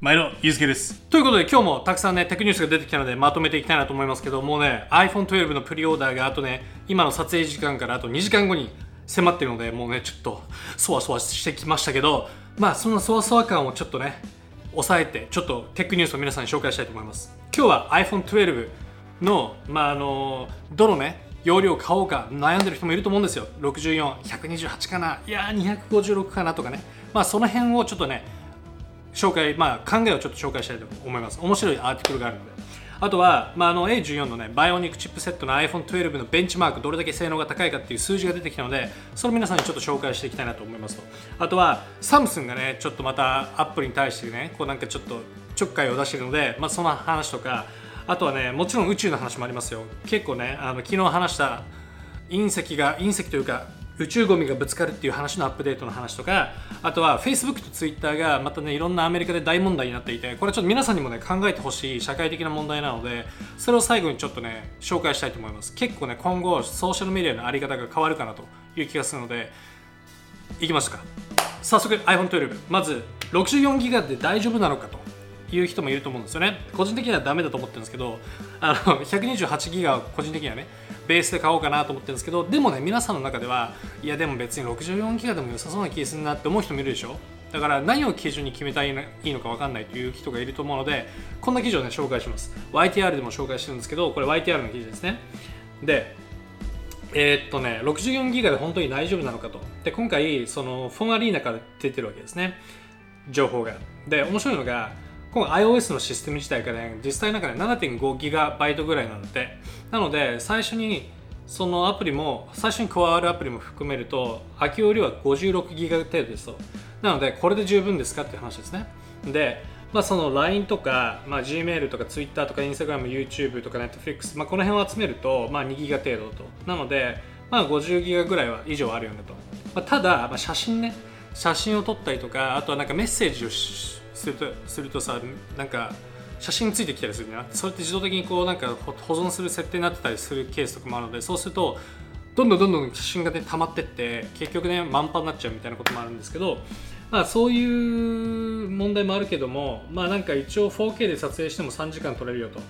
毎度、ゆうすけです。ということで、今日もたくさんね、テクニュースが出てきたので、まとめていきたいなと思いますけど、もうね、iPhone12 のプリオーダーがあとね、今の撮影時間からあと2時間後に迫ってるので、もうね、ちょっと、そわそわしてきましたけど、まあ、そのそわそわ感をちょっとね、抑えて、ちょっとテックニュースを皆さんに紹介したいと思います。今日は iPhone12 の、まあ、あの、どのね、容量を買おうか悩んでる人もいると思うんですよ。64、128かな、いやー、256かなとかね。まあ、その辺をちょっとね、紹介、まあ、考えをちょっと紹介したいと思います。面白いアーティクルがあるので。あとは、まあ、あの A14 のね、バイオニックチップセットの iPhone12 のベンチマーク、どれだけ性能が高いかっていう数字が出てきたので、それを皆さんにちょっと紹介していきたいなと思いますと。あとは、サムスンがね、ちょっとまたアップルに対してね、こうなんかちょっとちょっかいを出しているので、まあ、その話とか、あとはね、もちろん宇宙の話もありますよ。結構ね、あの昨日話した隕石が、隕石というか、宇宙ゴミがぶつかるっていう話のアップデートの話とかあとは Facebook と Twitter がまたねいろんなアメリカで大問題になっていてこれちょっと皆さんにもね考えてほしい社会的な問題なのでそれを最後にちょっとね紹介したいと思います。結構ね今後ソーシャルメディアのあり方が変わるかなという気がするのでいきますか。早速 iPhone12 まず64ギガで大丈夫なのかという人もいると思うんですよね。個人的にはダメだと思ってるんですけどあの128ギガは個人的にはねベースで買おうかなと思ってるんですけどでもね皆さんの中ではいやでも別に64ギガでも良さそうな気がするなって思う人もいるでしょ？だから何を基準に決めたらいいのか分かんないという人がいると思うのでこんな記事をね紹介します。YTR でも紹介してるんですけどこれ YTR の記事ですね。でえー、っとね64ギガで本当に大丈夫なのかと。で今回そのフォンアリーナから出てるわけですね。情報が。で面白いのが今回 iOS のシステム自体がね実際なんかね 7.5GB ぐらいなのでなので最初にそのアプリも最初に加わるアプリも含めると空き容量は 56GB 程度ですとなのでこれで十分ですかっていう話ですねでまあ、その LINE とか、まあ、Gmail とか Twitter とか Instagram、YouTube とか Netflix、まあ、この辺を集めると、まあ、2ギガ程度と。なので、まあ、50ギガぐらいは以上あるよねと。まあ、ただ、まあ、写真ね、写真を撮ったりとか、あとはなんかメッセージをするとするとさ、なんか写真ついてきたりするな。それって自動的にこうなんか保存する設定になってたりするケースとかもあるので、そうすると、どんどんどんどん写真がね、溜まってって、結局ね、満帆になっちゃうみたいなこともあるんですけど、まあ、そういう問題もあるけども、まあ、なんか一応 4K で撮影しても3時間撮れるよと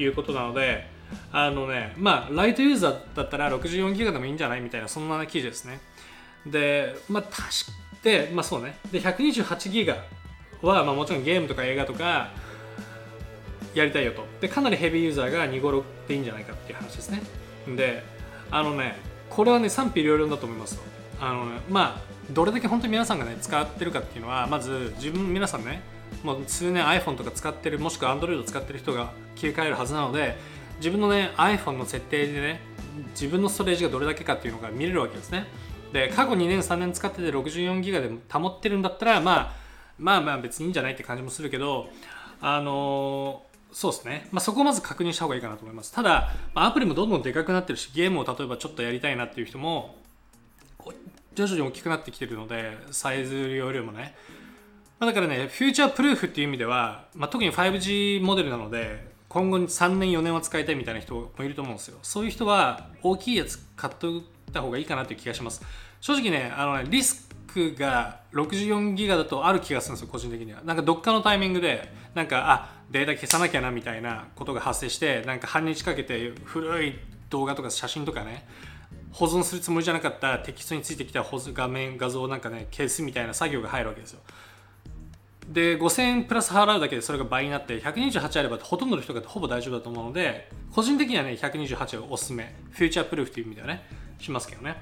いうことなので、あのね、まあ、ライトユーザーだったら64ギガでもいいんじゃない？みたいな、そんな記事ですね。で、まあ、確で、まあそうね。で、128ギガは、まあもちろんゲームとか映画とかやりたいよと。で、かなりヘビーユーザーが2、5、6でいいんじゃないかっていう話ですね。で、あのね、これはね、賛否両論だと思いますと。あのね、まあ、どれだけ本当に皆さんがね使ってるかっていうのはまず自分皆さんねもう数年 iPhone とか使ってるもしくは Android 使ってる人が切り替えるはずなので自分のね iPhone の設定でね自分のストレージがどれだけかっていうのが見れるわけですねで過去2年3年使ってて64ギガで保ってるんだったら、まあ、まあまあ別にいいんじゃないって感じもするけどあのーそうですね、まあ、そこをまず確認した方がいいかなと思います。ただ、ま、アプリもどんどんでかくなってるしゲームを例えばちょっとやりたいなっていう人も徐々に大きくなってきてるのでサイズ容量もね、まあ、だからねフューチャープルーフっていう意味では、まあ、特に 5G モデルなので今後に3年4年は使いたいみたいな人もいると思うんですよ。そういう人は大きいやつ買っとた方がいいかなという気がします。正直ねあのねリスクが64ギガだとある気がするんですよ個人的には。なんかどっかのタイミングでなんかあデータ消さなきゃなみたいなことが発生してなんか半日かけて古い動画とか写真とかね保存するつもりじゃなかったテキストについてきた画面画像なんかね消すみたいな作業が入るわけですよ。で5000円プラス払うだけでそれが倍になって128あればほとんどの人がほぼ大丈夫だと思うので個人的にはね128をおすすめ。フューチャープルーフという意味ではね。しますけどね。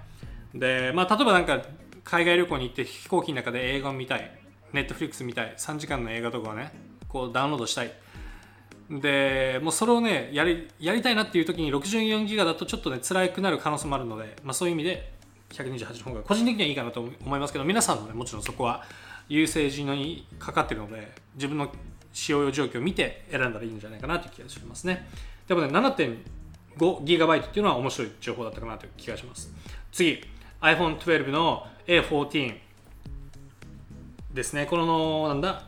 でまあ例えばなんか海外旅行に行って飛行機の中で映画を見たい。ネットフリックス見たい。3時間の映画とかをねこうダウンロードしたい。でもうそれをねやりやりたいなっていう時に64ギガだとちょっとね辛くなる可能性もあるので、まあ、そういう意味で128の方が個人的にはいいかなと思いますけど皆さんのねもちろんそこは優先順位にかかってるので自分の使用状況を見て選んだらいいんじゃないかなという気がしますね。でもね 5GB っていうのは面白い情報だったかなという気がします次 iPhone12 の A14 ですねこのなんだ？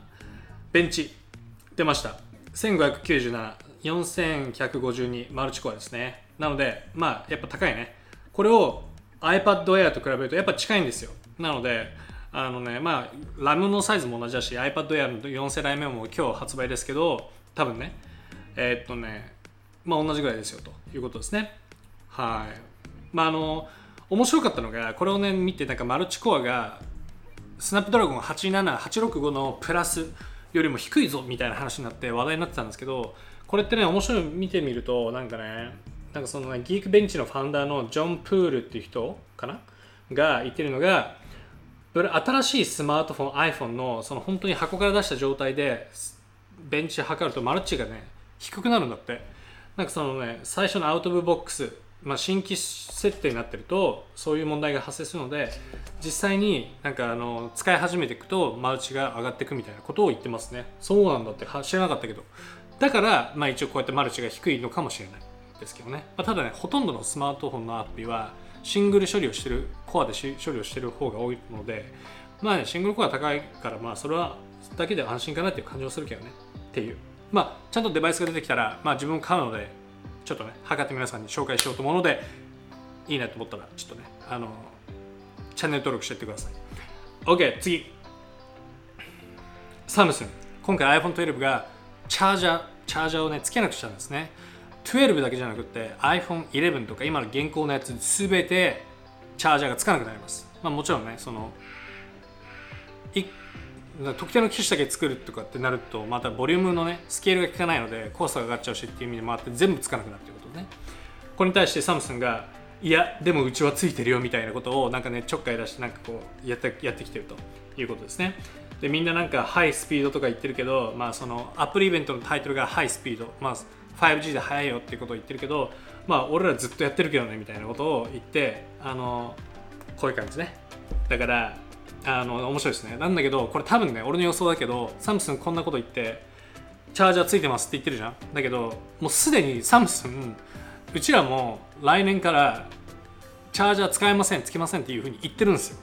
ベンチ出ました1597、4152マルチコアですね。なので、まあ、やっぱ高いね。これを iPad Air と比べるとやっぱ近いんですよ。なので、あのねまあラムのサイズも同じだし iPad Air の4世代目も今日発売ですけど多分ねえー、っとねまあ同じぐらいですよということですね。はい。まああの面白かったのがこれをね見てなんかマルチコアがスナップドラゴン87865のプラスよりも低いぞみたいな話になって話題になってたんですけどこれってね面白い見てみるとなんかねなんかその、ね、ギークベンチのファウンダーのジョン・プールっていう人かな？が言ってるのが新しいスマートフォン iPhone のその本当に箱から出した状態でベンチ測るとマルチがね低くなるんだって。なんかそのね最初のアウト・オブ・ボックスまあ、新規設定になってるとそういう問題が発生するので実際になんかあの使い始めていくとマルチが上がっていくみたいなことを言ってますね。そうなんだって知らなかったけど。だから、まあ、一応こうやってマルチが低いのかもしれないですけどね、まあ、ただねほとんどのスマートフォンのアプリはシングル処理をしてるコアで処理をしてる方が多いのでまあねシングルコア高いからまあそれはだけで安心かなっていう感じはするけどね。っていう。まあちゃんとデバイスが出てきたらまあ自分買うのでちょっとね測って皆さんに紹介しようと思うのでいいなと思ったらちょっとねあのチャンネル登録していってください。OK 次。サムスン。今回 iPhone12 がチャージャーチャージャーをねつけなくしたんですね。12だけじゃなくて iPhone11 とか今の現行のやつ全てチャージャーがつかなくなります。まあもちろんねその特定の機種だけ作るとかってなるとまたボリュームのねスケールが効かないのでコースが上がっちゃうしっていう意味でもあって全部つかなくなるということね。これに対してサムスンがいやでもうちはついてるよみたいなことをなんかねちょっかい出してなんかこうやってやってきてると。いうことですね。でみんななんかハイスピードとか言ってるけどまあそのアプリイベントのタイトルがハイスピード。まあ 5G で速いよっていうことを言ってるけどまあ俺らずっとやってるけどねみたいなことを言ってあのこういう感じね。だからあの面白いですね。なんだけどこれ多分ね俺の予想だけどサムスンこんなこと言ってチャージャーついてますって言ってるじゃん。だけどもうすでにサムスンうちらも来年からチャージャー使えませんつけませんっていうふうに言ってるんですよ。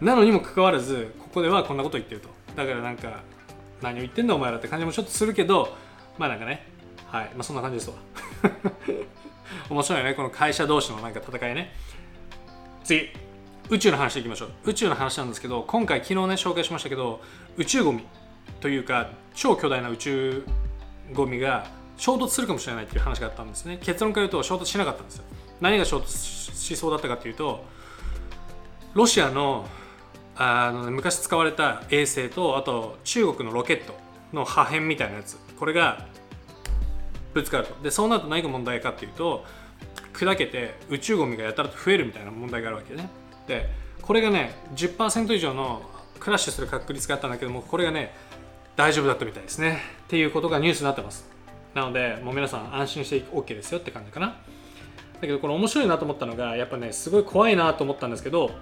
なのにもかかわらずここではこんなこと言ってると。だからなんか何を言ってんだお前らって感じもちょっとするけどまあなんかねはい。まあそんな感じですわ。面白いよね。この会社同士のなんか戦いね。次。宇宙の話いきましょう。宇宙の話なんですけど今回昨日ね紹介しましたけど宇宙ゴミというか超巨大な宇宙ゴミが衝突するかもしれないっていう話があったんですね。結論から言うと衝突しなかったんですよ。何が衝突しそうだったかというとロシアのあの昔使われた衛星とあと中国のロケットの破片みたいなやつ。これがぶつかると。でそうなると何が問題かっていうと砕けて宇宙ゴミがやたらと増えるみたいな問題があるわけね。でこれがね10%以上のクラッシュする確率があったんだけどもこれがね大丈夫だったみたいですね。っていうことがニュースになってます。なのでもう皆さん安心して OK ですよって感じかな。だけどこれ面白いなと思ったのがやっぱねすごい怖いなと思ったんですけど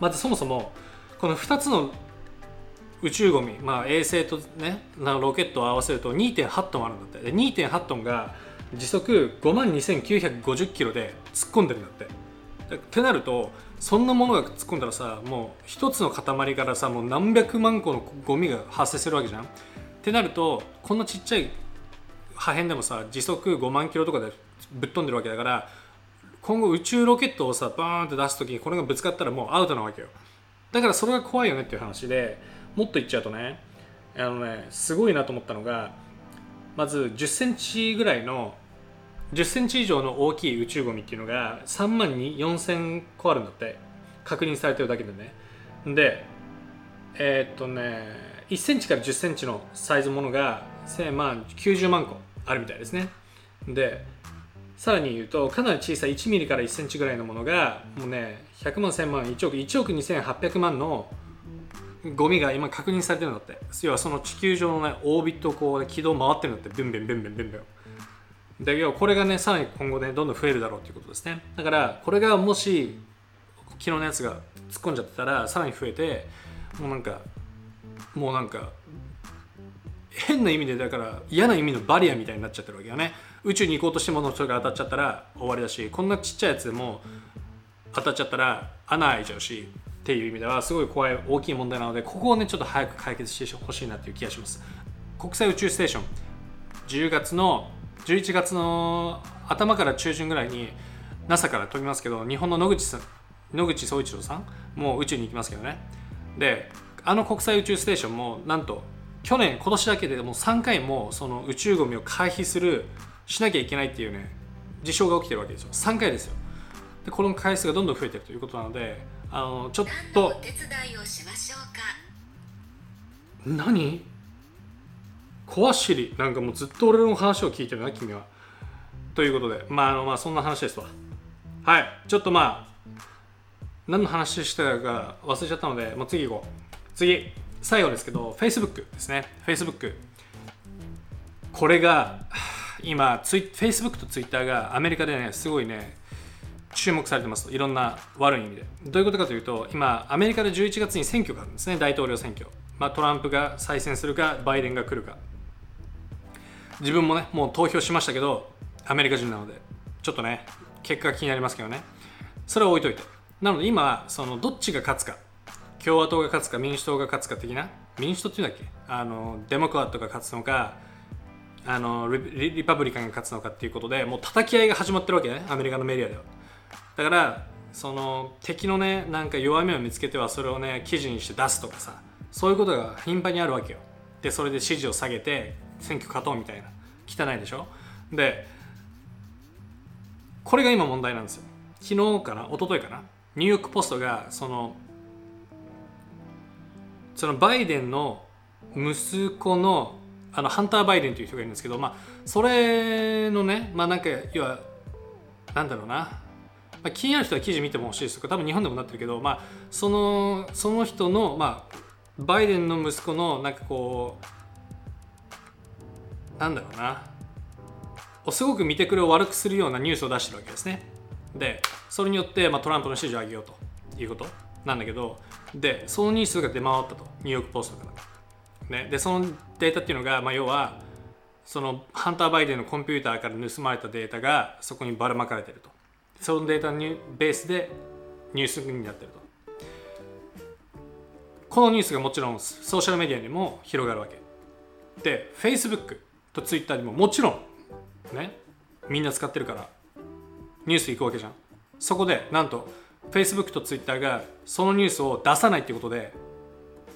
まずそもそもこの2つの宇宙ゴミ、まあ、衛星とねロケットを合わせると2.8トンあるんだって。で2.8トンが時速5万2950キロで突っ込んでるんだって。ってなるとそんなものが突っ込んだらさもう一つの塊からさもう何百万個のゴミが発生するわけじゃん。ってなるとこんなちっちゃい破片でもさ時速5万キロとかでぶっ飛んでるわけだから今後宇宙ロケットをさバーンって出す時にこれがぶつかったらもうアウトなわけよ。だからそれが怖いよねっていう話でもっと言っちゃうとねあのねすごいなと思ったのがまず1 0センチぐらいの10センチ以上の大きい宇宙ゴミっていうのが3万4000個あるんだって確認されてるだけでね。でえー、っとね1センチから10センチのサイズものが1000万90万個あるみたいですね。でさらに言うとかなり小さい1ミリから1センチぐらいのものがもうね100万1000万1億1億2800万のゴミが今確認されてるんだって。要はその地球上のねオービットをこう軌道回ってるんだって。ブンブンブンブンブンブン。だけどこれがねさらに今後ねどんどん増えるだろうということですね。だからこれがもし昨日のやつが突っ込んじゃってたらさらに増えてもうなんかもうなんか変な意味でだから嫌な意味のバリアみたいになっちゃってるわけよね。宇宙に行こうとしてものそれが当たっちゃったら終わりだしこんなちっちゃいやつでも当たっちゃったら穴開いちゃうしっていう意味ではすごい怖い大きい問題なのでここをねちょっと早く解決してほしいなっていう気がします。国際宇宙ステーション。10月の11月の頭から中旬ぐらいに NASA から飛びますけど日本の野口さん野口聡一郎さんもう宇宙に行きますけどね。であの国際宇宙ステーションもなんと去年今年だけでもう3回もその宇宙ゴミを回避するしなきゃいけないっていうね事象が起きてるわけですよ。3回ですよ。でこの回数がどんどん増えてるということなのであのちょっとお手伝いをしましょうか？何？怖しり。なんかもうずっと俺の話を聞いてるな君は。ということでまああのまあそんな話ですわ。はい。ちょっとまあ何の話したか忘れちゃったのでもう次行こう。次。最後ですけど Facebook ですね。Facebook これが今ツイ Facebook と Twitter がアメリカでねすごいね注目されてますいろんな悪い意味で。どういうことかというと今アメリカで11月に選挙があるんですね。大統領選挙、まあ、トランプが再選するかバイデンが来るか。自分もねもう投票しましたけどアメリカ人なのでちょっとね結果が気になりますけどね。それは置いといて。なので今そのどっちが勝つか。共和党が勝つか民主党が勝つか的な？民主党っていうんだっけ？あのデモクラットが勝つのかあのリパブリカンが勝つのかっていうことでもう叩き合いが始まってるわけねアメリカのメディアでは。だからその敵のねなんか弱みを見つけてはそれをね記事にして出すとかさそういうことが頻繁にあるわけよ。でそれで支持を下げて選挙勝とうみたいな汚いでしょ？でこれが今問題なんですよ。昨日かな一昨日かなニューヨーク・ポストがそのそのバイデンの息子のあのハンター・バイデンという人がいるんですけど、まあ、それのね、まあ、なんか要はなんだろうな、まあ、気になる人は記事見てもほしいですとか多分日本でもなってるけど、まあ、そのその人の、まあ、バイデンの息子のなんかこうなんだろうな。すごく見てくれを悪くするようなニュースを出してるわけですね。でそれによって、まあ、トランプの支持を上げようということなんだけどでそのニュースが出回ったと。ニューヨーク・ポストから、ね、でそのデータっていうのが、まあ、要はそのハンター・バイデンのコンピューターから盗まれたデータがそこにばらまかれてると。そのデータのベースでニュースになってると。このニュースがもちろんソーシャルメディアにも広がるわけ。で Facebook と Twitter にももちろんねみんな使ってるからニュース行くわけじゃん。そこでなんと Facebook と Twitter がそのニュースを出さないっていうことで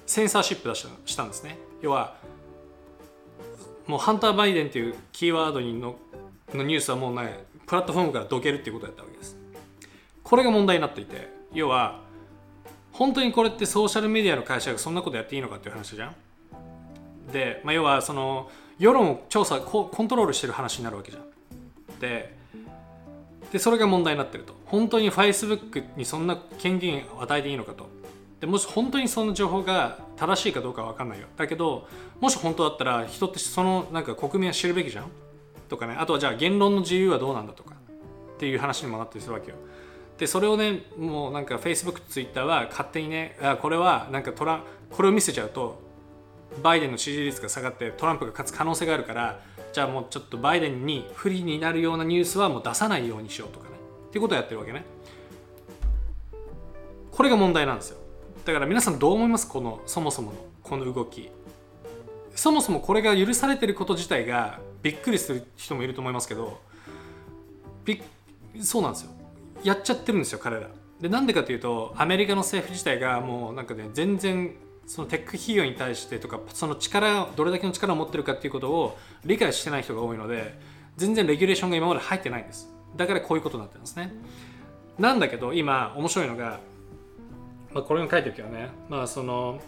センサーシップ出したしたんですね。要はもうハンター・バイデンっていうキーワードにののニュースはもうねプラットフォームからどけるっていうことだったわけです。これが問題になっていて要は本当にこれってソーシャルメディアの会社がそんなことやっていいのかっていう話じゃん。で、まあ、要はその世論を調査コントロールしてる話になるわけじゃん。ででそれが問題になってると。本当に Facebook にそんな権限を与えていいのかと。でもし本当にその情報が正しいかどうかは分かんないよ。だけどもし本当だったら人ってそのなんか国民は知るべきじゃん？とかね。あとはじゃあ言論の自由はどうなんだとか。っていう話にもなったりするわけよ。でそれをねもうなんか Facebook と Twitter は勝手にねあこれはなんかトラこれを見せちゃうとバイデンの支持率が下がってトランプが勝つ可能性があるからじゃあもうちょっとバイデンに不利になるようなニュースはもう出さないようにしようとかね。っていうことをやってるわけね。これが問題なんですよ。だから皆さんどう思います？このそもそものこの動き。そもそもこれが許されてること自体がびっくりする人もいると思いますけどびそうなんですよ。やっちゃってるんですよ彼ら。でなんでかというとアメリカの政府自体がもうなんかね全然そのテック企業に対してとかその力どれだけの力を持ってるかっていうことを理解してない人が多いので全然レギュレーションが今まで入ってないんです。だからこういうことになってるんですね。なんだけど今面白いのが、まあ、これに書いてるけどね。まあその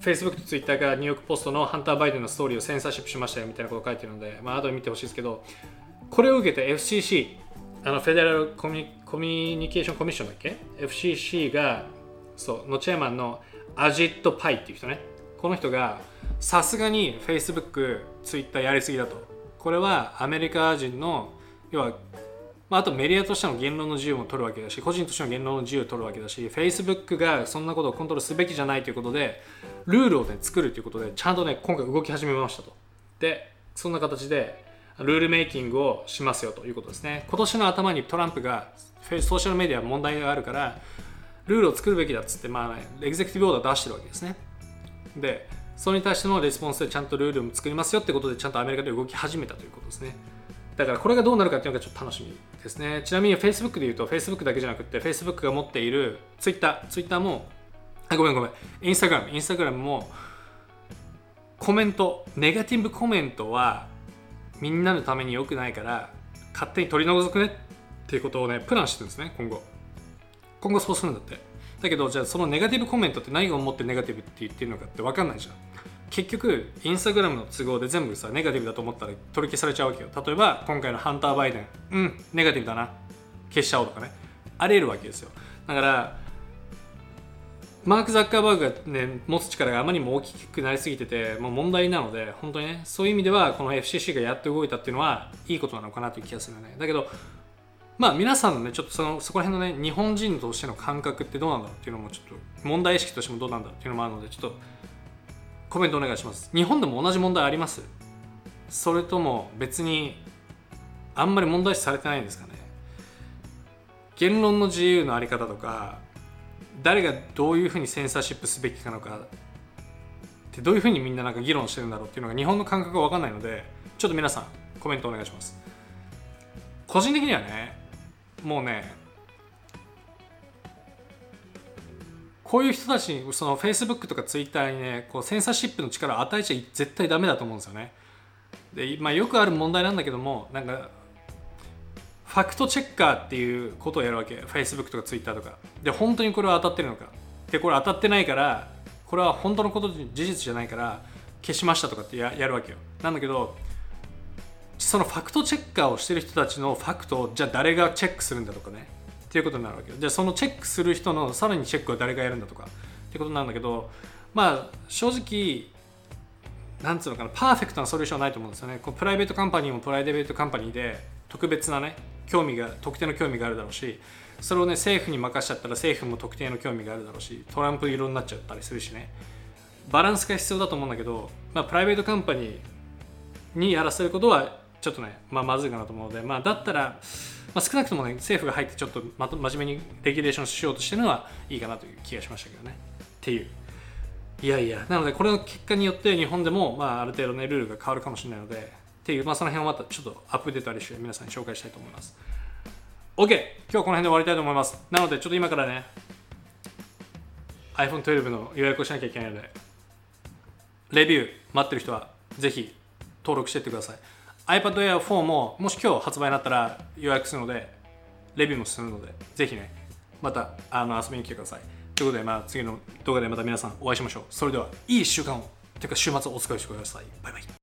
Facebook と Twitter がニューヨークポストのハンター・バイデンのストーリーをセンサーシップしましたよみたいなことを書いてるので、まあ後で見てほしいですけどこれを受けて FCC あのフェデラルコミコミュニケーションコミッションだっけ？FCC がそうのチェアマンのアジット・パイっていう人ね。この人がさすがに Facebook、Twitter やりすぎだと。これはアメリカ人の要は、まあ、あとメディアとしての言論の自由も取るわけだし個人としての言論の自由を取るわけだし Facebook がそんなことをコントロールすべきじゃないということでルールを、ね、作るということでちゃんとね今回動き始めましたと。でそんな形でルールメイキングをしますよということですね。今年の頭にトランプがソーシャルメディア問題があるからルールを作るべきだっつって、まあ、エグゼクティブオーダー出してるわけですね。で、それに対してのレスポンスでちゃんとルールを作りますよってことで、ちゃんとアメリカで動き始めたということですね。だからこれがどうなるかっていうのがちょっと楽しみですねちなみに Facebook で言うと Facebook だけじゃなくて Facebook が持っている Twitter Twitter もあごめんごめん Instagram Instagram もコメントネガティブコメントはみんなのために良くないから勝手に取り除くねっていうことをねプランしてるんですね今後今後そうするんだって。だけどじゃあそのネガティブコメントって何を思ってネガティブって言ってるのかって分かんないじゃん。結局インスタグラムの都合で全部さネガティブだと思ったら取り消されちゃうわけよ。例えば今回のハンター・バイデン。うんネガティブだな。消しちゃおうとかね。あり得るわけですよだからマーク・ザッカーバーグが、ね、持つ力があまりにも大きくなりすぎててもう問題なので本当にねそういう意味ではこの FCC がやって動いたっていうのはいいことなのかなという気がするよね。だけどまあ皆さんのねちょっとそのそこら辺のね日本人としての感覚ってどうなんだろうっていうのもちょっと問題意識としてもどうなんだろうっていうのもあるのでちょっとコメントお願いします。日本でも同じ問題あります？それとも別にあんまり問題視されてないんですかね？言論の自由のあり方とか誰がどういうふうにセンサーシップすべきかのかってどういうふうにみんななんか議論してるんだろうっていうのが日本の感覚が分かんないのでちょっと皆さんコメントお願いします。個人的にはねもうねこういう人たちにその Facebook とか Twitter にねこうセンサーシップの力を与えちゃ絶対ダメだと思うんですよね。で、まあ、よくある問題なんだけどもなんかファクトチェッカーっていうことをやるわけ。Facebook とか Twitter とか。で本当にこれは当たってるのか。でこれ当たってないからこれは本当のこと事実じゃないから消しましたとかってややるわけよ。なんだけどそのファクトチェッカーをしてる人たちのファクトをじゃあ誰がチェックするんだとかね。っていうことになるわけよ。じゃあそのチェックする人のさらにチェックは誰がやるんだとか。ってことなんだけどまあ正直なんつうのかな。パーフェクトなソリューションはないと思うんですよね。こうプライベートカンパニーもプライベートカンパニーで特別なね興味が特定の興味があるだろうしそれをね政府に任しちゃったら政府も特定の興味があるだろうしトランプ色になっちゃったりするしね。バランスが必要だと思うんだけど、まあ、プライベートカンパニーにやらせることはちょっとね、まあ、まずいかなと思うので、まあ、だったら、まあ、少なくともね政府が入ってちょっとまと真面目にレギュレーションしようとしてるのはいいかなという気がしましたけどね。っていう。いやいやなのでこれの結果によって日本でも、まあ、ある程度ねルールが変わるかもしれないのでっていう、まあ、その辺をまたちょっとアップデートありして皆さんに紹介したいと思います。OK 今日はこの辺で終わりたいと思います。なのでちょっと今からね iPhone12 の予約をしなきゃいけないのでレビュー待ってる人はぜひ登録していってください。iPad Air 4ももし今日発売になったら予約するのでレビューもするのでぜひねまたあの遊びに来てください。ということで、まあ、次の動画でまた皆さんお会いしましょう。それではいい週間を。というか週末をお過ごしくださいバイバイ。